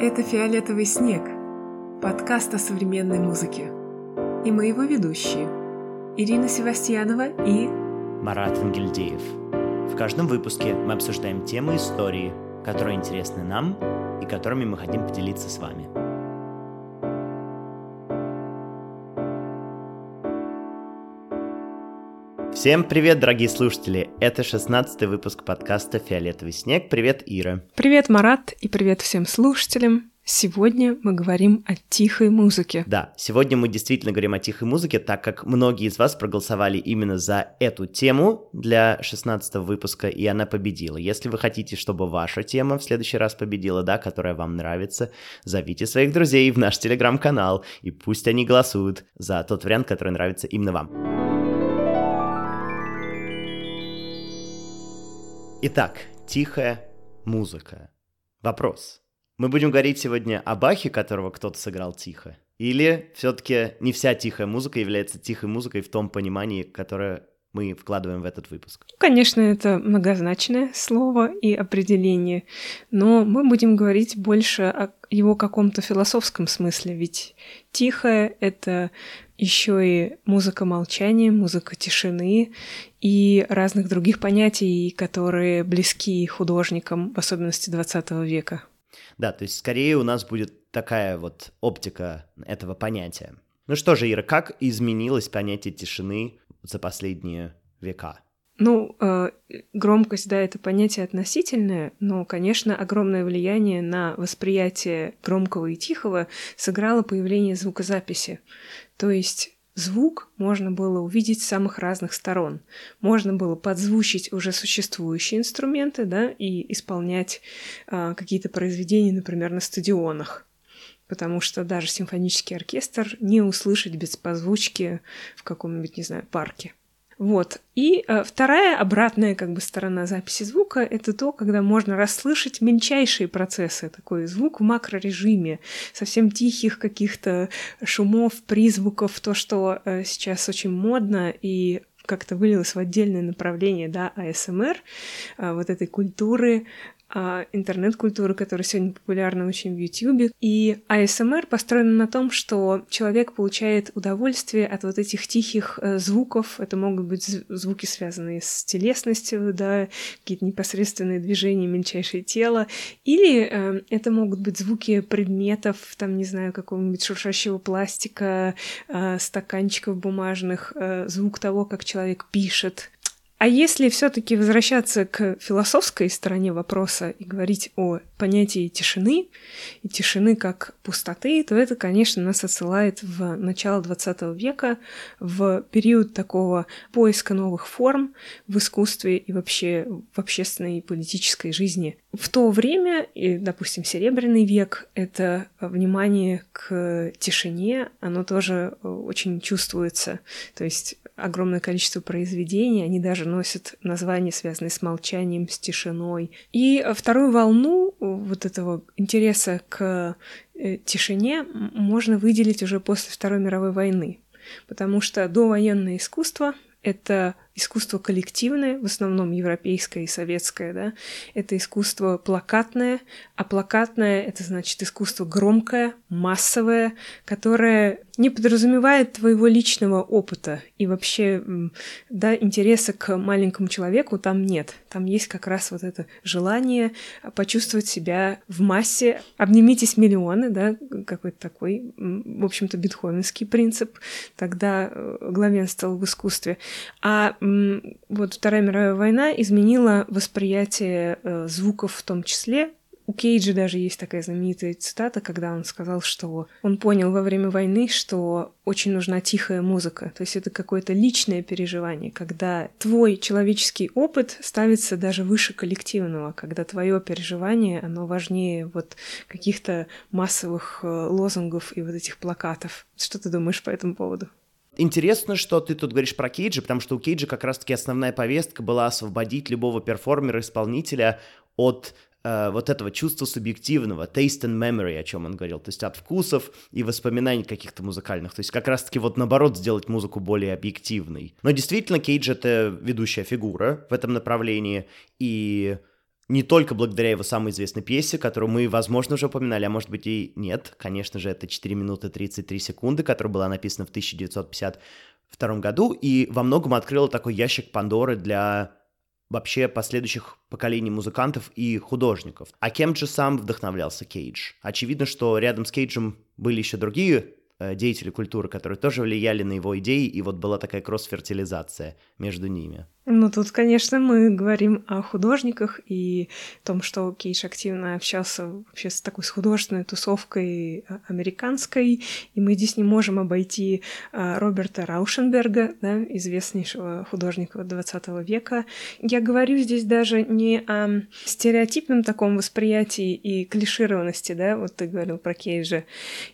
Это «Фиолетовый снег» – подкаст о современной музыке. И мы его ведущие – Ирина Севастьянова и Марат Ангельдеев. В каждом выпуске мы обсуждаем темы истории, которые интересны нам и которыми мы хотим поделиться с вами. Всем привет, дорогие слушатели! Это 16 выпуск подкаста «Фиолетовый снег». Привет, Ира! Привет, Марат, и привет всем слушателям! Сегодня мы говорим о тихой музыке. Да, сегодня мы действительно говорим о тихой музыке, так как многие из вас проголосовали именно за эту тему для 16 выпуска, и она победила. Если вы хотите, чтобы ваша тема в следующий раз победила, да, которая вам нравится, зовите своих друзей в наш телеграм-канал, и пусть они голосуют за тот вариант, который нравится именно вам. Итак, тихая музыка. Вопрос. Мы будем говорить сегодня о Бахе, которого кто-то сыграл тихо? Или все-таки не вся тихая музыка является тихой музыкой в том понимании, которое мы вкладываем в этот выпуск? Конечно, это многозначное слово и определение, но мы будем говорить больше о его каком-то философском смысле, ведь тихое — это еще и музыка молчания, музыка тишины и разных других понятий, которые близки художникам, в особенности 20 века. Да, то есть скорее у нас будет такая вот оптика этого понятия. Ну что же, Ира, как изменилось понятие тишины за последние века? Ну, э, громкость, да, это понятие относительное, но, конечно, огромное влияние на восприятие громкого и тихого сыграло появление звукозаписи. То есть звук можно было увидеть с самых разных сторон. Можно было подзвучить уже существующие инструменты, да, и исполнять э, какие-то произведения, например, на стадионах потому что даже симфонический оркестр не услышать без позвучки в каком-нибудь, не знаю, парке. Вот. И э, вторая обратная как бы сторона записи звука — это то, когда можно расслышать мельчайшие процессы, такой звук в макрорежиме, совсем тихих каких-то шумов, призвуков, то, что э, сейчас очень модно и как-то вылилось в отдельное направление, да, АСМР, э, вот этой культуры интернет-культуры, которая сегодня популярна очень в YouTube. И ASMR построена на том, что человек получает удовольствие от вот этих тихих э, звуков. Это могут быть звуки, связанные с телесностью, да, какие-то непосредственные движения, мельчайшее тело. Или э, это могут быть звуки предметов, там, не знаю, какого-нибудь шуршащего пластика, э, стаканчиков бумажных, э, звук того, как человек пишет, а если все-таки возвращаться к философской стороне вопроса и говорить о понятии тишины и тишины как пустоты, то это, конечно, нас отсылает в начало XX века, в период такого поиска новых форм в искусстве и вообще в общественной и политической жизни. В то время, и, допустим, Серебряный век, это внимание к тишине, оно тоже очень чувствуется. То есть огромное количество произведений, они даже носят названия, связанные с молчанием, с тишиной. И вторую волну вот этого интереса к э, тишине можно выделить уже после Второй мировой войны, потому что довоенное искусство — это искусство коллективное, в основном европейское и советское, да, это искусство плакатное, а плакатное — это значит искусство громкое, массовое, которое не подразумевает твоего личного опыта и вообще, да, интереса к маленькому человеку там нет. Там есть как раз вот это желание почувствовать себя в массе. Обнимитесь миллионы, да, какой-то такой, в общем-то, бетховенский принцип тогда э, главенствовал в искусстве. А вот Вторая мировая война изменила восприятие э, звуков в том числе. У Кейджа даже есть такая знаменитая цитата, когда он сказал, что он понял во время войны, что очень нужна тихая музыка. То есть это какое-то личное переживание, когда твой человеческий опыт ставится даже выше коллективного, когда твое переживание, оно важнее вот каких-то массовых э, лозунгов и вот этих плакатов. Что ты думаешь по этому поводу? Интересно, что ты тут говоришь про Кейджа, потому что у Кейджа как раз-таки основная повестка была освободить любого перформера, исполнителя от э, вот этого чувства субъективного, taste and memory, о чем он говорил, то есть от вкусов и воспоминаний каких-то музыкальных, то есть как раз-таки вот наоборот сделать музыку более объективной. Но действительно, Кейдж — это ведущая фигура в этом направлении, и не только благодаря его самой известной пьесе, которую мы, возможно, уже упоминали, а может быть и нет. Конечно же, это 4 минуты 33 секунды, которая была написана в 1952 году и во многом открыла такой ящик Пандоры для вообще последующих поколений музыкантов и художников. А кем же сам вдохновлялся Кейдж? Очевидно, что рядом с Кейджем были еще другие деятели культуры, которые тоже влияли на его идеи, и вот была такая кросс-фертилизация между ними. Ну, тут, конечно, мы говорим о художниках и том, что Кейдж активно общался вообще с такой с художественной тусовкой а, американской, и мы здесь не можем обойти а, Роберта Раушенберга, да, известнейшего художника 20 века. Я говорю здесь даже не о стереотипном таком восприятии и клишированности, да, вот ты говорил про Кейджа,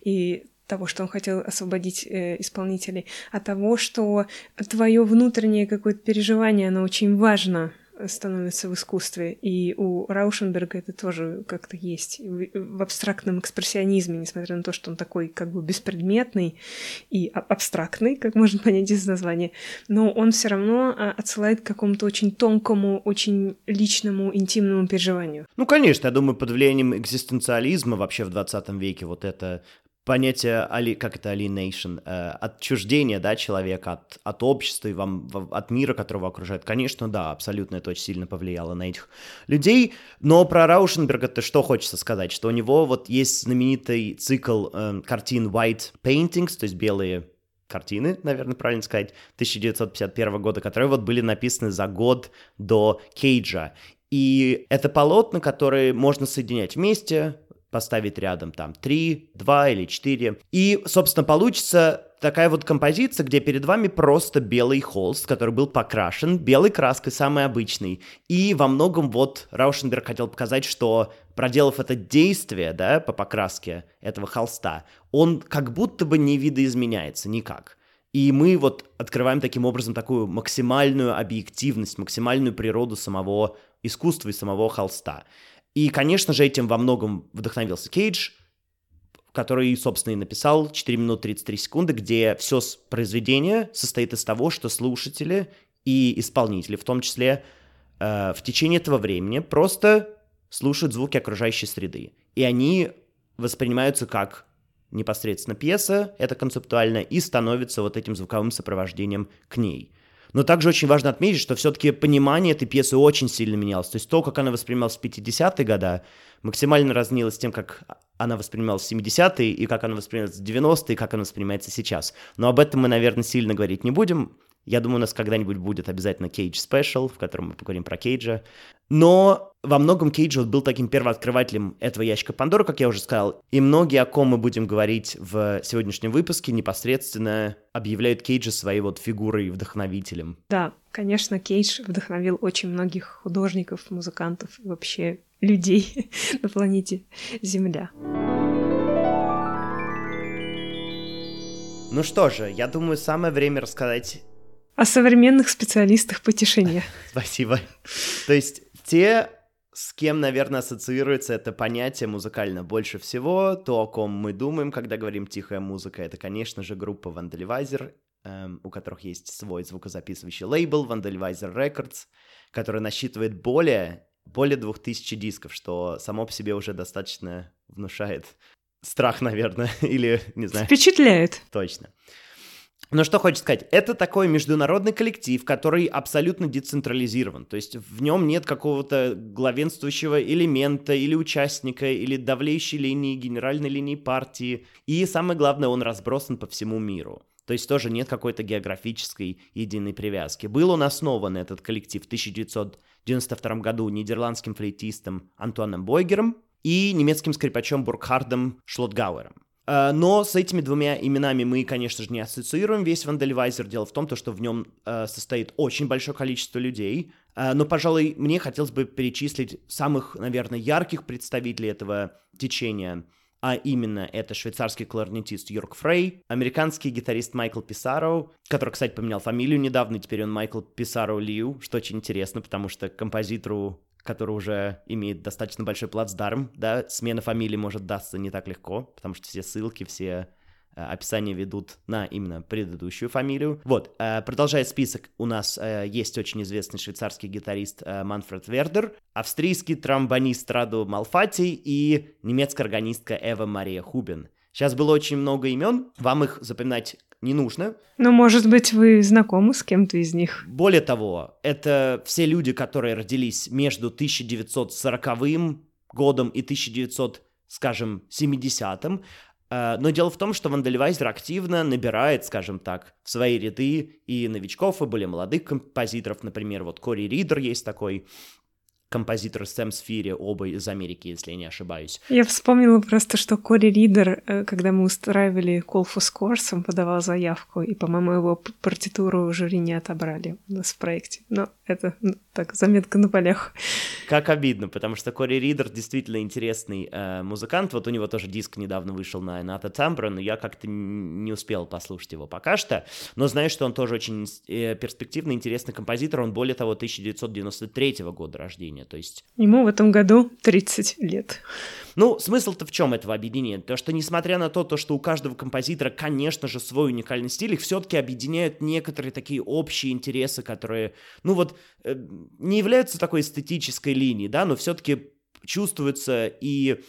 и того, что он хотел освободить э, исполнителей, а того, что твое внутреннее какое-то переживание, оно очень важно становится в искусстве. И у Раушенберга это тоже как-то есть в абстрактном экспрессионизме, несмотря на то, что он такой как бы беспредметный и абстрактный, как можно понять из названия, но он все равно а, отсылает к какому-то очень тонкому, очень личному, интимному переживанию. Ну, конечно, я думаю, под влиянием экзистенциализма вообще в 20 веке вот это понятие, али, как это alienation, э, отчуждение, да, человека от, от общества и вам, от мира, которого окружает. Конечно, да, абсолютно это очень сильно повлияло на этих людей. Но про Раушенберга то что хочется сказать, что у него вот есть знаменитый цикл э, картин White Paintings, то есть белые картины, наверное, правильно сказать, 1951 года, которые вот были написаны за год до Кейджа. И это полотна, которые можно соединять вместе, поставить рядом там 3, 2 или 4. И, собственно, получится такая вот композиция, где перед вами просто белый холст, который был покрашен белой краской, самой обычной. И во многом вот Раушенберг хотел показать, что проделав это действие, да, по покраске этого холста, он как будто бы не видоизменяется никак. И мы вот открываем таким образом такую максимальную объективность, максимальную природу самого искусства и самого холста. И, конечно же, этим во многом вдохновился Кейдж, который, собственно, и написал 4 минуты 33 секунды, где все произведение состоит из того, что слушатели и исполнители, в том числе, э, в течение этого времени просто слушают звуки окружающей среды. И они воспринимаются как непосредственно пьеса, это концептуально, и становятся вот этим звуковым сопровождением к ней – но также очень важно отметить, что все-таки понимание этой пьесы очень сильно менялось. То есть то, как она воспринималась в 50-е годы, максимально разнилось тем, как она воспринималась в 70-е, и как она воспринималась в 90-е, и как она воспринимается сейчас. Но об этом мы, наверное, сильно говорить не будем. Я думаю, у нас когда-нибудь будет обязательно Кейдж Special, в котором мы поговорим про Кейджа. Но во многом Кейдж вот был таким первооткрывателем этого ящика Пандоры, как я уже сказал. И многие, о ком мы будем говорить в сегодняшнем выпуске, непосредственно объявляют Кейджа своей вот фигурой и вдохновителем. Да, конечно, Кейдж вдохновил очень многих художников, музыкантов и вообще людей на планете Земля. Ну что же, я думаю, самое время рассказать о современных специалистах по тишине. Спасибо. То есть те, с кем, наверное, ассоциируется это понятие музыкально больше всего, то, о ком мы думаем, когда говорим «тихая музыка», это, конечно же, группа Vandalizer, эм, у которых есть свой звукозаписывающий лейбл Vandalizer Records, который насчитывает более, более 2000 дисков, что само по себе уже достаточно внушает страх, наверное, или, не знаю. Впечатляет. Точно. Но что хочется сказать, это такой международный коллектив, который абсолютно децентрализирован, то есть в нем нет какого-то главенствующего элемента или участника, или давлеющей линии, генеральной линии партии, и самое главное, он разбросан по всему миру. То есть тоже нет какой-то географической единой привязки. Был он основан, этот коллектив, в 1992 году нидерландским флейтистом Антуаном Бойгером и немецким скрипачом Бургхардом Шлотгауэром. Э, но с этими двумя именами мы, конечно же, не ассоциируем весь Вандельвайзер. Дело в том, что в нем э, состоит очень большое количество людей. Э, но, пожалуй, мне хотелось бы перечислить самых, наверное, ярких представителей этого течения. А именно, это швейцарский кларнетист Йорк Фрей, американский гитарист Майкл Писаро, который, кстати, поменял фамилию недавно, теперь он Майкл Писаро Лью, что очень интересно, потому что композитору который уже имеет достаточно большой плацдарм, да, смена фамилии может даться не так легко, потому что все ссылки, все описания ведут на именно предыдущую фамилию. Вот, продолжая список, у нас есть очень известный швейцарский гитарист Манфред Вердер, австрийский тромбонист Раду Малфати и немецкая органистка Эва Мария Хубин. Сейчас было очень много имен, вам их запоминать не нужно. Но, может быть, вы знакомы с кем-то из них? Более того, это все люди, которые родились между 1940 годом и 1900, скажем, 70-м. Э, но дело в том, что Вандельвайзер активно набирает, скажем так, в свои ряды и новичков, и более молодых композиторов. Например, вот Кори Ридер есть такой, композитор Сэм Сфири, оба из Америки, если я не ошибаюсь. Я вспомнила просто, что Кори Ридер, э, когда мы устраивали Call for Scores, он подавал заявку, и, по-моему, его партитуру жюри не отобрали у нас в проекте. Но это так, заметка на полях. Как обидно, потому что Кори Ридер действительно интересный э, музыкант. Вот у него тоже диск недавно вышел на Ната Тамбра, но я как-то не успел послушать его пока что. Но знаю, что он тоже очень э, перспективный, интересный композитор. Он, более того, 1993 года рождения, то есть... Ему в этом году 30 лет. Ну, смысл-то в чем этого объединения? То, что несмотря на то, то, что у каждого композитора, конечно же, свой уникальный стиль, их все-таки объединяют некоторые такие общие интересы, которые, ну вот, э, не являются такой эстетической линией, да, но все-таки чувствуются и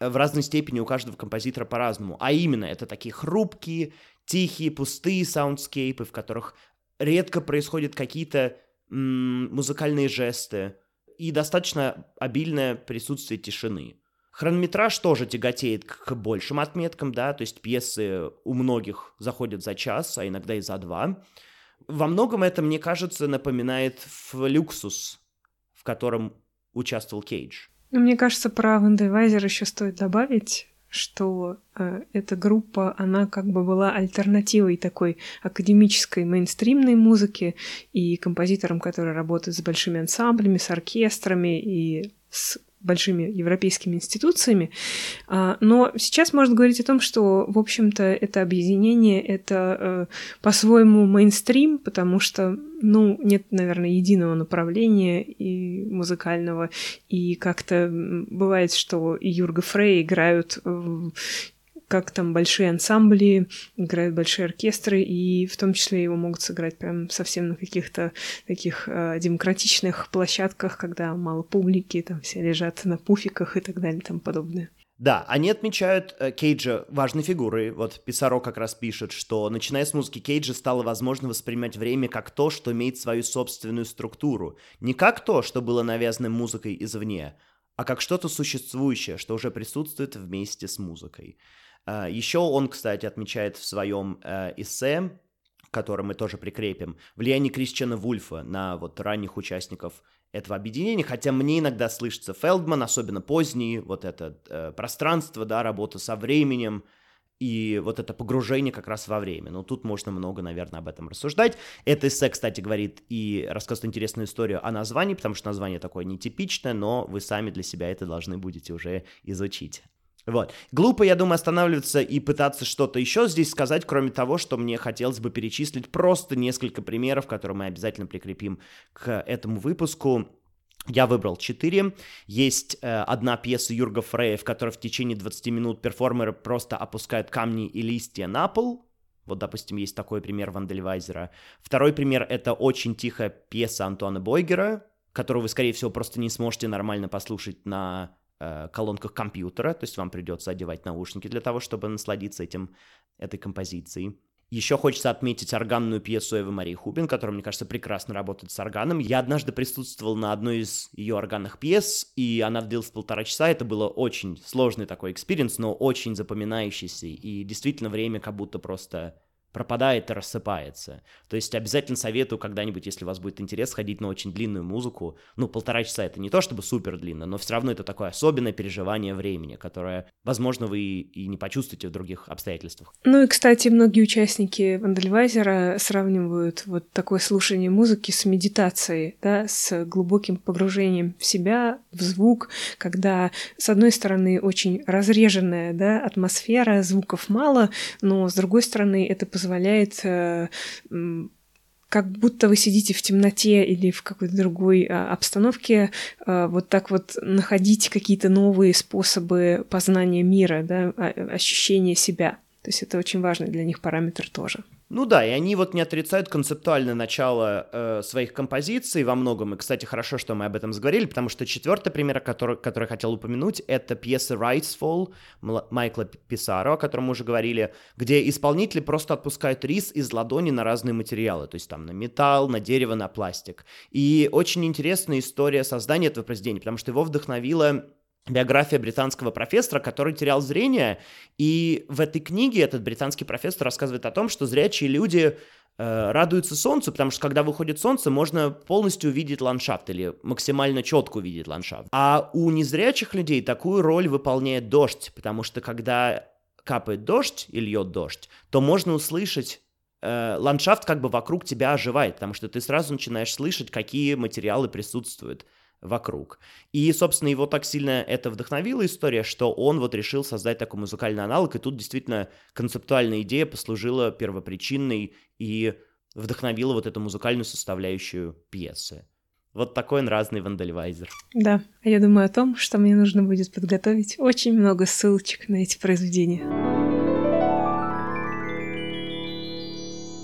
в разной степени у каждого композитора по-разному. А именно, это такие хрупкие, тихие, пустые soundscape ы, в которых редко происходят какие-то м- музыкальные жесты и достаточно обильное присутствие тишины. Хронометраж тоже тяготеет к большим отметкам, да, то есть пьесы у многих заходят за час, а иногда и за два. Во многом это, мне кажется, напоминает «Люксус», в котором участвовал Кейдж. Ну, мне кажется, про Wandelweiser еще стоит добавить, что э, эта группа, она как бы была альтернативой такой академической мейнстримной музыки и композиторам, которые работают с большими ансамблями, с оркестрами и с большими европейскими институциями. А, но сейчас можно говорить о том, что, в общем-то, это объединение, это э, по-своему мейнстрим, потому что, ну, нет, наверное, единого направления и музыкального, и как-то бывает, что и Юрга Фрей играют как там большие ансамбли, играют большие оркестры, и в том числе его могут сыграть прям совсем на каких-то таких э, демократичных площадках, когда мало публики, там все лежат на пуфиках и так далее и тому подобное. Да, они отмечают э, Кейджа важной фигурой. Вот Писаро как раз пишет, что начиная с музыки Кейджа стало возможно воспринимать время как то, что имеет свою собственную структуру. Не как то, что было навязано музыкой извне, а как что-то существующее, что уже присутствует вместе с музыкой. А, Еще он, кстати, отмечает в своем э, эссе, который мы тоже прикрепим, влияние Кристиана Вульфа на вот ранних участников этого объединения, хотя мне иногда слышится Фелдман, особенно поздний, вот это э, пространство, да, работа со временем, и вот это погружение как раз во время. Ну, тут можно много, наверное, об этом рассуждать. Это эссе, кстати, говорит и рассказывает интересную историю о названии, потому что название такое нетипичное, но вы сами для себя это должны будете уже изучить. Вот. Глупо, я думаю, останавливаться и пытаться что-то еще здесь сказать, кроме того, что мне хотелось бы перечислить просто несколько примеров, которые мы обязательно прикрепим к этому выпуску. Я выбрал четыре. Есть э, одна пьеса Юрга Фрея, в которой в течение 20 минут перформеры просто опускают камни и листья на пол. Вот, допустим, есть такой пример Вандельвайзера. Второй пример — это очень тихая пьеса Антуана Бойгера, которую вы, скорее всего, просто не сможете нормально послушать на колонках компьютера, то есть вам придется одевать наушники для того, чтобы насладиться этим, этой композицией. Еще хочется отметить органную пьесу Эвы Марии Хубен, которая, мне кажется, прекрасно работает с органом. Я однажды присутствовал на одной из ее органных пьес, и она длилась полтора часа. Это было очень сложный такой experience, но очень запоминающийся. И действительно время как будто просто пропадает и рассыпается. То есть обязательно советую когда-нибудь, если у вас будет интерес, ходить на очень длинную музыку. Ну, полтора часа это не то чтобы супер длинно, но все равно это такое особенное переживание времени, которое, возможно, вы и не почувствуете в других обстоятельствах. Ну и, кстати, многие участники Вандельвайзера сравнивают вот такое слушание музыки с медитацией, да, с глубоким погружением в себя, в звук, когда, с одной стороны, очень разреженная, да, атмосфера, звуков мало, но, с другой стороны, это э, как будто вы сидите в темноте или в какой-то другой а, обстановке, а, вот так вот находить какие-то новые способы познания мира, да, а, ощущения себя. То есть это очень важный для них параметр тоже. Ну да, и они вот не отрицают концептуальное начало э, своих композиций во многом. И, кстати, хорошо, что мы об этом заговорили, потому что четвертый пример, который, который хотел упомянуть, это пьеса Fall Майкла Писаро, о котором мы уже говорили, где исполнители просто отпускают рис из ладони на разные материалы, то есть там на металл, на дерево, на пластик. И очень интересная история создания этого произведения, потому что его вдохновила биография британского профессора, который терял зрение, и в этой книге этот британский профессор рассказывает о том, что зрячие люди э, радуются солнцу, потому что когда выходит солнце, можно полностью увидеть ландшафт или максимально четко увидеть ландшафт. А у незрячих людей такую роль выполняет дождь, потому что когда капает дождь и льет дождь, то можно услышать э, ландшафт как бы вокруг тебя оживает, потому что ты сразу начинаешь слышать, какие материалы присутствуют вокруг. И, собственно, его так сильно это вдохновила история, что он вот решил создать такой музыкальный аналог, и тут действительно концептуальная идея послужила первопричинной и вдохновила вот эту музыкальную составляющую пьесы. Вот такой он разный вандальвайзер. Да, а я думаю о том, что мне нужно будет подготовить очень много ссылочек на эти произведения.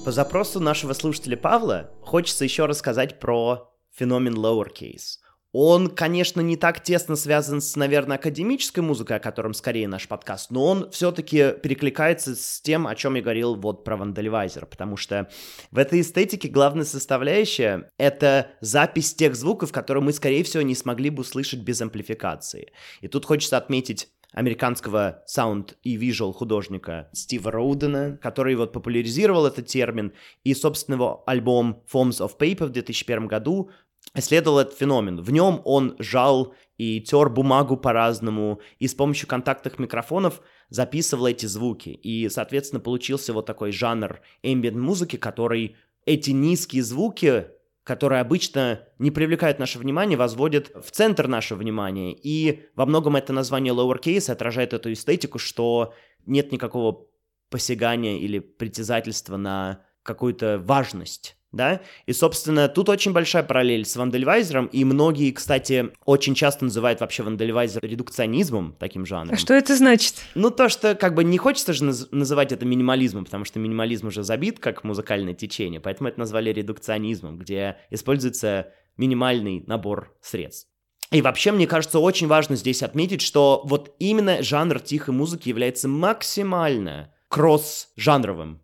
По запросу нашего слушателя Павла хочется еще рассказать про феномен lowercase. Он, конечно, не так тесно связан с, наверное, академической музыкой, о котором скорее наш подкаст, но он все-таки перекликается с тем, о чем я говорил вот про Wandelweiser, потому что в этой эстетике главная составляющая — это запись тех звуков, которые мы, скорее всего, не смогли бы услышать без амплификации. И тут хочется отметить американского sound и visual художника Стива Роудена, который вот популяризировал этот термин, и, собственно, его альбом Forms of Paper в 2001 году исследовал этот феномен. В нем он жал и тер бумагу по-разному, и с помощью контактных микрофонов записывал эти звуки. И, соответственно, получился вот такой жанр ambient музыки, который эти низкие звуки, которые обычно не привлекают наше внимание, возводят в центр нашего внимания. И во многом это название lowercase отражает эту эстетику, что нет никакого посягания или притязательства на какую-то важность да, и, собственно, тут очень большая параллель с Вандельвайзером, и многие, кстати, очень часто называют вообще Вандельвайзер редукционизмом, таким жанром. А что это значит? Ну, то, что, как бы, не хочется же наз- называть это минимализмом, потому что минимализм уже забит как музыкальное течение, поэтому это назвали редукционизмом, где используется минимальный набор средств. И вообще, мне кажется, очень важно здесь отметить, что вот именно жанр тихой музыки является максимально кросс-жанровым.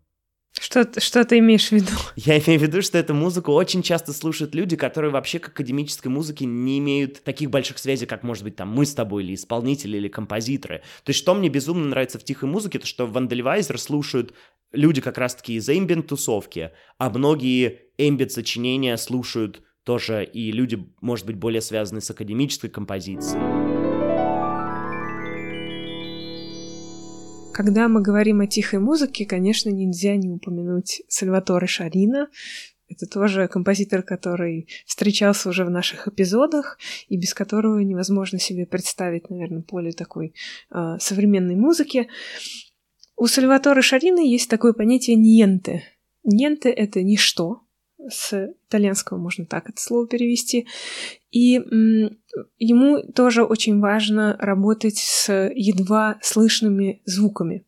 Что, что ты имеешь в виду? Я имею в виду, что эту музыку очень часто слушают люди, которые вообще к академической музыке не имеют таких больших связей, как, может быть, там мы с тобой, или исполнители, или композиторы. То есть, что мне безумно нравится в тихой музыке, то что Вандельвайзер слушают люди как раз-таки из эмбиент-тусовки, а многие эмбиент-сочинения слушают тоже и люди, может быть, более связанные с академической композицией. Когда мы говорим о тихой музыке, конечно, нельзя не упомянуть Сальваторе Шарина. Это тоже композитор, который встречался уже в наших эпизодах, и без которого невозможно себе представить, наверное, поле такой э, современной музыки. У Сальваторе Шарина есть такое понятие «ньенте». «Ньенте» — это «ничто», с итальянского можно так это слово перевести. И ему тоже очень важно работать с едва слышными звуками.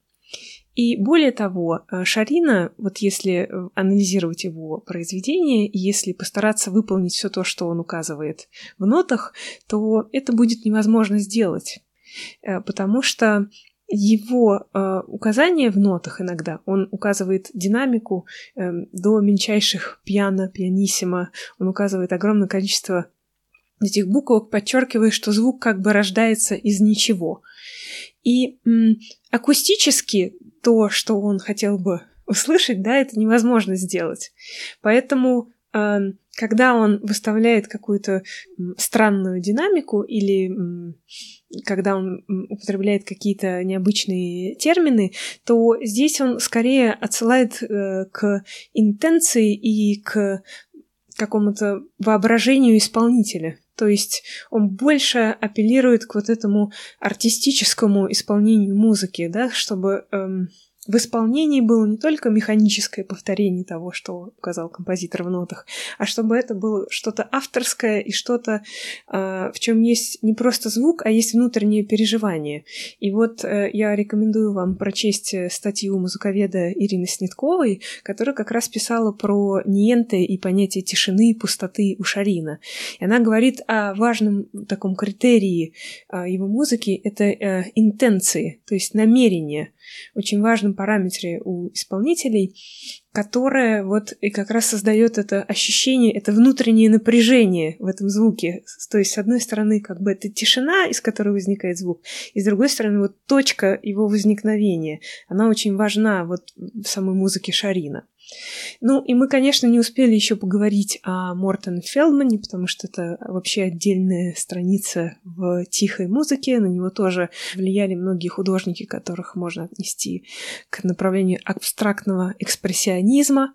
И более того, э, Шарина, вот если э, анализировать его произведение, если постараться выполнить все то, что он указывает в нотах, то это будет невозможно сделать, э, потому что его указания в нотах иногда, он указывает динамику э, до мельчайших пьяно, пианиссимо, он указывает огромное количество этих буквок, подчеркивая, что звук как бы рождается из ничего. И м, акустически то, что он хотел бы услышать, да, это невозможно сделать. Поэтому э, когда он выставляет какую-то странную динамику или когда он употребляет какие-то необычные термины, то здесь он скорее отсылает э, к интенции и к какому-то воображению исполнителя. То есть он больше апеллирует к вот этому артистическому исполнению музыки, да, чтобы эм, в исполнении было не только механическое повторение того, что указал композитор в нотах, а чтобы это было что-то авторское и что-то, э, в чем есть не просто звук, а есть внутреннее переживание. И вот э, я рекомендую вам прочесть э, статью музыковеда Ирины Снитковой, которая как раз писала про ниенты и понятие тишины и пустоты у Шарина. И она говорит о важном таком критерии э, его музыки — это э, интенции, то есть намерение очень важном параметре у исполнителей, которое вот и как раз создает это ощущение, это внутреннее напряжение в этом звуке. То есть, с одной стороны, как бы это тишина, из которой возникает звук, и с другой стороны, вот точка его возникновения, она очень важна вот в самой музыке Шарина. Ну, и мы, конечно, не успели еще поговорить о Мортоне Фелдмане, потому что это вообще отдельная страница в тихой музыке. На него тоже влияли многие художники, которых можно отнести к направлению абстрактного экспрессионизма.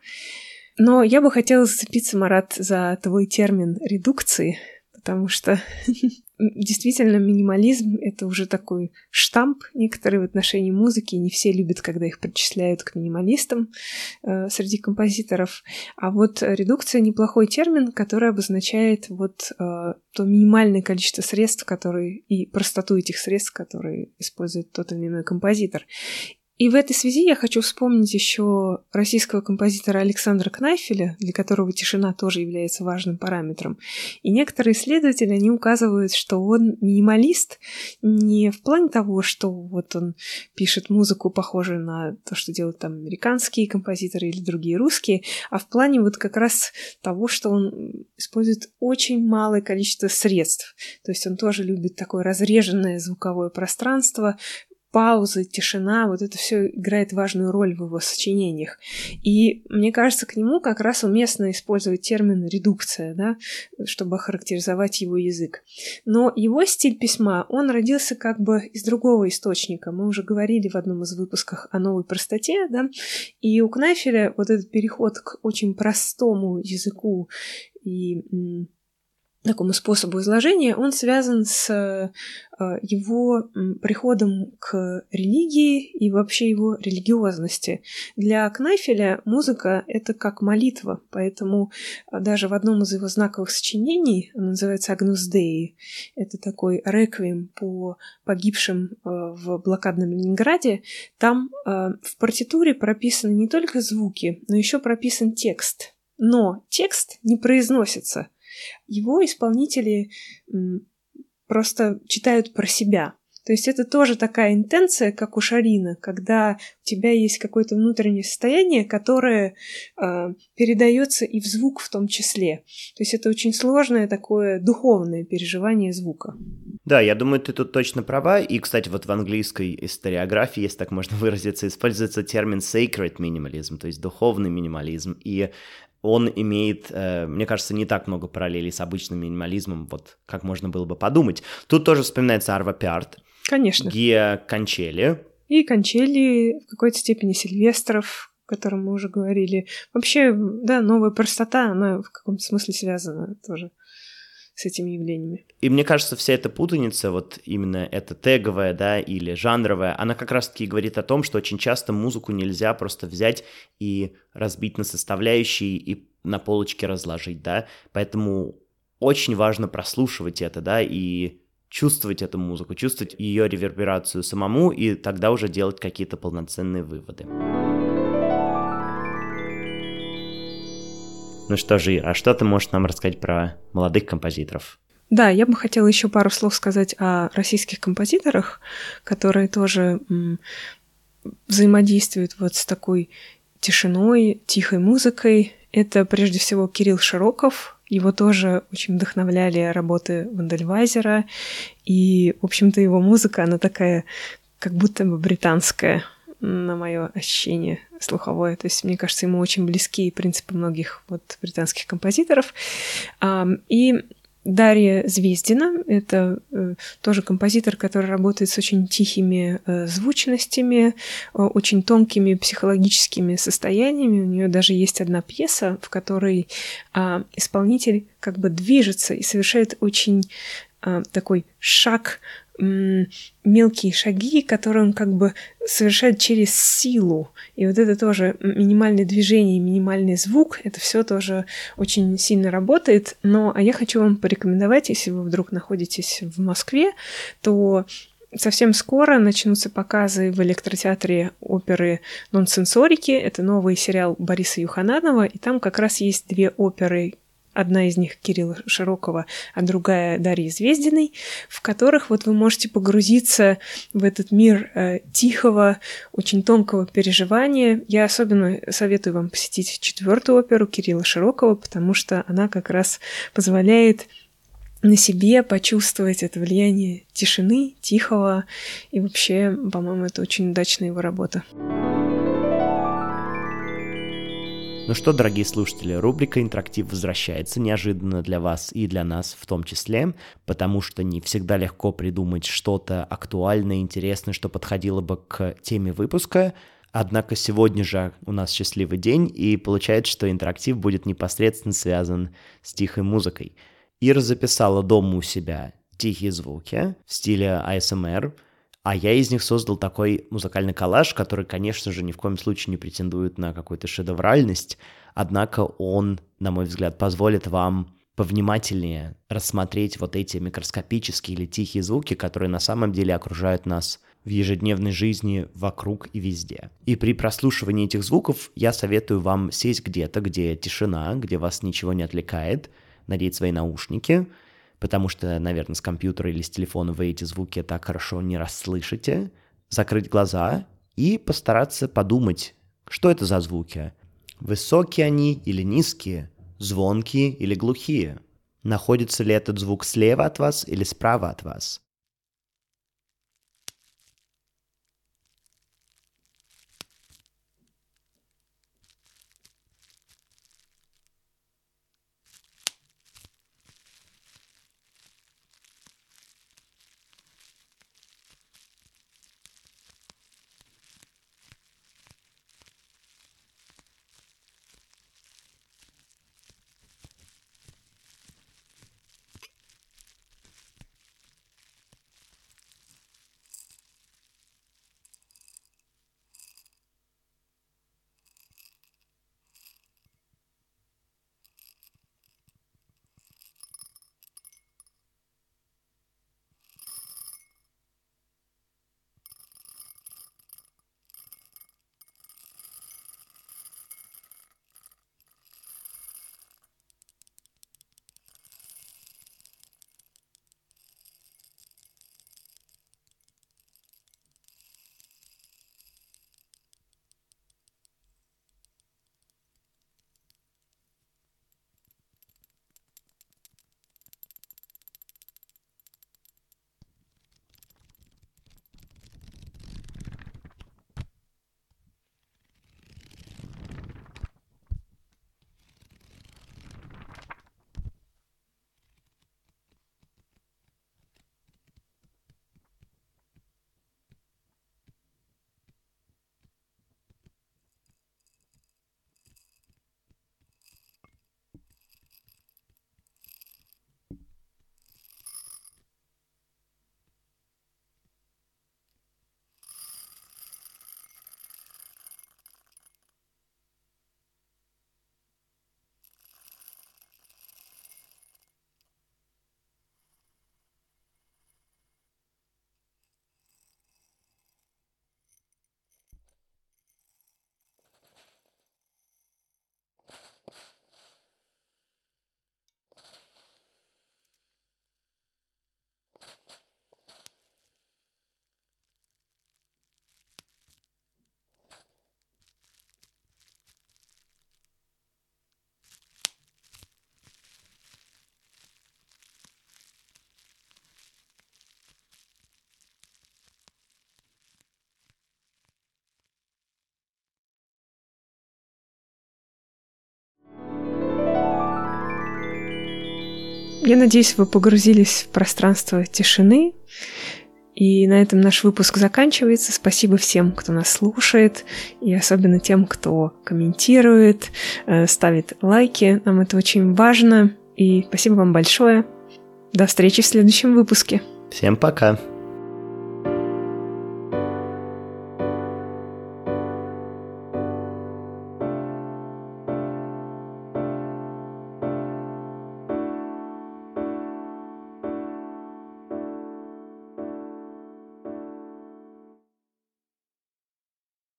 Но я бы хотела зацепиться, Марат, за твой термин редукции, потому что действительно минимализм — это уже такой штамп некоторые в отношении музыки. Не все любят, когда их причисляют к минималистам э, среди композиторов. А вот редукция — неплохой термин, который обозначает вот э, то минимальное количество средств, которые и простоту этих средств, которые использует тот или иной композитор. И в этой связи я хочу вспомнить еще российского композитора Александра Кнайфеля, для которого тишина тоже является важным параметром. И некоторые исследователи, они указывают, что он минималист не в плане того, что вот он пишет музыку, похожую на то, что делают там американские композиторы или другие русские, а в плане вот как раз того, что он использует очень малое количество средств. То есть он тоже любит такое разреженное звуковое пространство, паузы, тишина, вот это все играет важную роль в его сочинениях. И мне кажется, к нему как раз уместно использовать термин редукция, да, чтобы охарактеризовать его язык. Но его стиль письма, он родился как бы из другого источника. Мы уже говорили в одном из выпусков о новой простоте, да, и у Кнайфеля вот этот переход к очень простому языку и такому способу изложения, он связан с э, его приходом к религии и вообще его религиозности. Для Кнайфеля музыка — это как молитва, поэтому э, даже в одном из его знаковых сочинений, оно называется «Агнус Деи», это такой реквием по погибшим э, в блокадном Ленинграде, там в партитуре прописаны не только звуки, но еще прописан текст. Но текст не произносится — его исполнители просто читают про себя. То есть это тоже такая интенция, как у Шарина, когда у тебя есть какое-то внутреннее состояние, которое э, передается и в звук в том числе. То есть это очень сложное такое духовное переживание звука. Да, я думаю, ты тут точно права. И, кстати, вот в английской историографии, если так можно выразиться, используется термин sacred minimalism, то есть духовный минимализм. И он имеет, э, мне кажется, не так много параллелей с обычным минимализмом, вот как можно было бы подумать. Тут тоже вспоминается Арва Пиарт. Конечно. Гия Кончели. И Кончели, в какой-то степени Сильвестров, о котором мы уже говорили. Вообще, да, новая простота, она в каком-то смысле связана тоже с этими явлениями. И мне кажется, вся эта путаница, вот именно эта теговая, да, или жанровая, она как раз-таки говорит о том, что очень часто музыку нельзя просто взять и разбить на составляющие и на полочке разложить, да, поэтому очень важно прослушивать это, да, и чувствовать эту музыку, чувствовать ее реверберацию самому, и тогда уже делать какие-то полноценные выводы. Ну что же, а что ты можешь нам рассказать про молодых композиторов? Да, я бы хотела еще пару слов сказать о российских композиторах, которые тоже взаимодействуют вот с такой тишиной, тихой музыкой. Это прежде всего Кирилл Широков. Его тоже очень вдохновляли работы Вандельвайзера. И, в общем-то, его музыка, она такая как будто бы британская на мое ощущение слуховое. То есть, мне кажется, ему очень близки принципы многих вот британских композиторов. И Дарья Звездина — это э, тоже композитор, который работает с очень тихими э, звучностями, очень тонкими психологическими состояниями. У нее даже есть одна пьеса, в которой э, исполнитель как бы движется и совершает очень э, такой шаг мелкие шаги, которые он как бы совершает через силу. И вот это тоже минимальное движение, минимальный звук, это все тоже очень сильно работает. Но а я хочу вам порекомендовать, если вы вдруг находитесь в Москве, то Совсем скоро начнутся показы в электротеатре оперы «Нонсенсорики». Это новый сериал Бориса Юхананова, и там как раз есть две оперы одна из них Кирилла Широкого, а другая Дарьи Звездиной, в которых вот вы можете погрузиться в этот мир э, тихого, очень тонкого переживания. Я особенно советую вам посетить четвертую оперу Кирилла Широкого, потому что она как раз позволяет на себе почувствовать это влияние тишины, тихого. И вообще, по-моему, это очень удачная его работа. Ну что, дорогие слушатели, рубрика «Интерактив» возвращается неожиданно для вас и для нас в том числе, потому что не всегда легко придумать что-то актуальное, интересное, что подходило бы к теме выпуска, Однако сегодня же у нас счастливый день, и получается, что интерактив будет непосредственно связан с тихой музыкой. Ира записала дома у себя тихие звуки в стиле ASMR, а я из них создал такой музыкальный коллаж, который, конечно же, ни в коем случае не претендует на какую-то шедевральность, однако он, на мой взгляд, позволит вам повнимательнее рассмотреть вот эти микроскопические или тихие звуки, которые на самом деле окружают нас в ежедневной жизни вокруг и везде. И при прослушивании этих звуков я советую вам сесть где-то, где тишина, где вас ничего не отвлекает, надеть свои наушники, потому что, наверное, с компьютера или с телефона вы эти звуки так хорошо не расслышите, закрыть глаза и постараться подумать, что это за звуки. Высокие они или низкие, звонкие или глухие. Находится ли этот звук слева от вас или справа от вас? Я надеюсь, вы погрузились в пространство тишины. И на этом наш выпуск заканчивается. Спасибо всем, кто нас слушает, и особенно тем, кто комментирует, э, ставит лайки. Нам это очень важно. И спасибо вам большое. До встречи в следующем выпуске. Всем пока.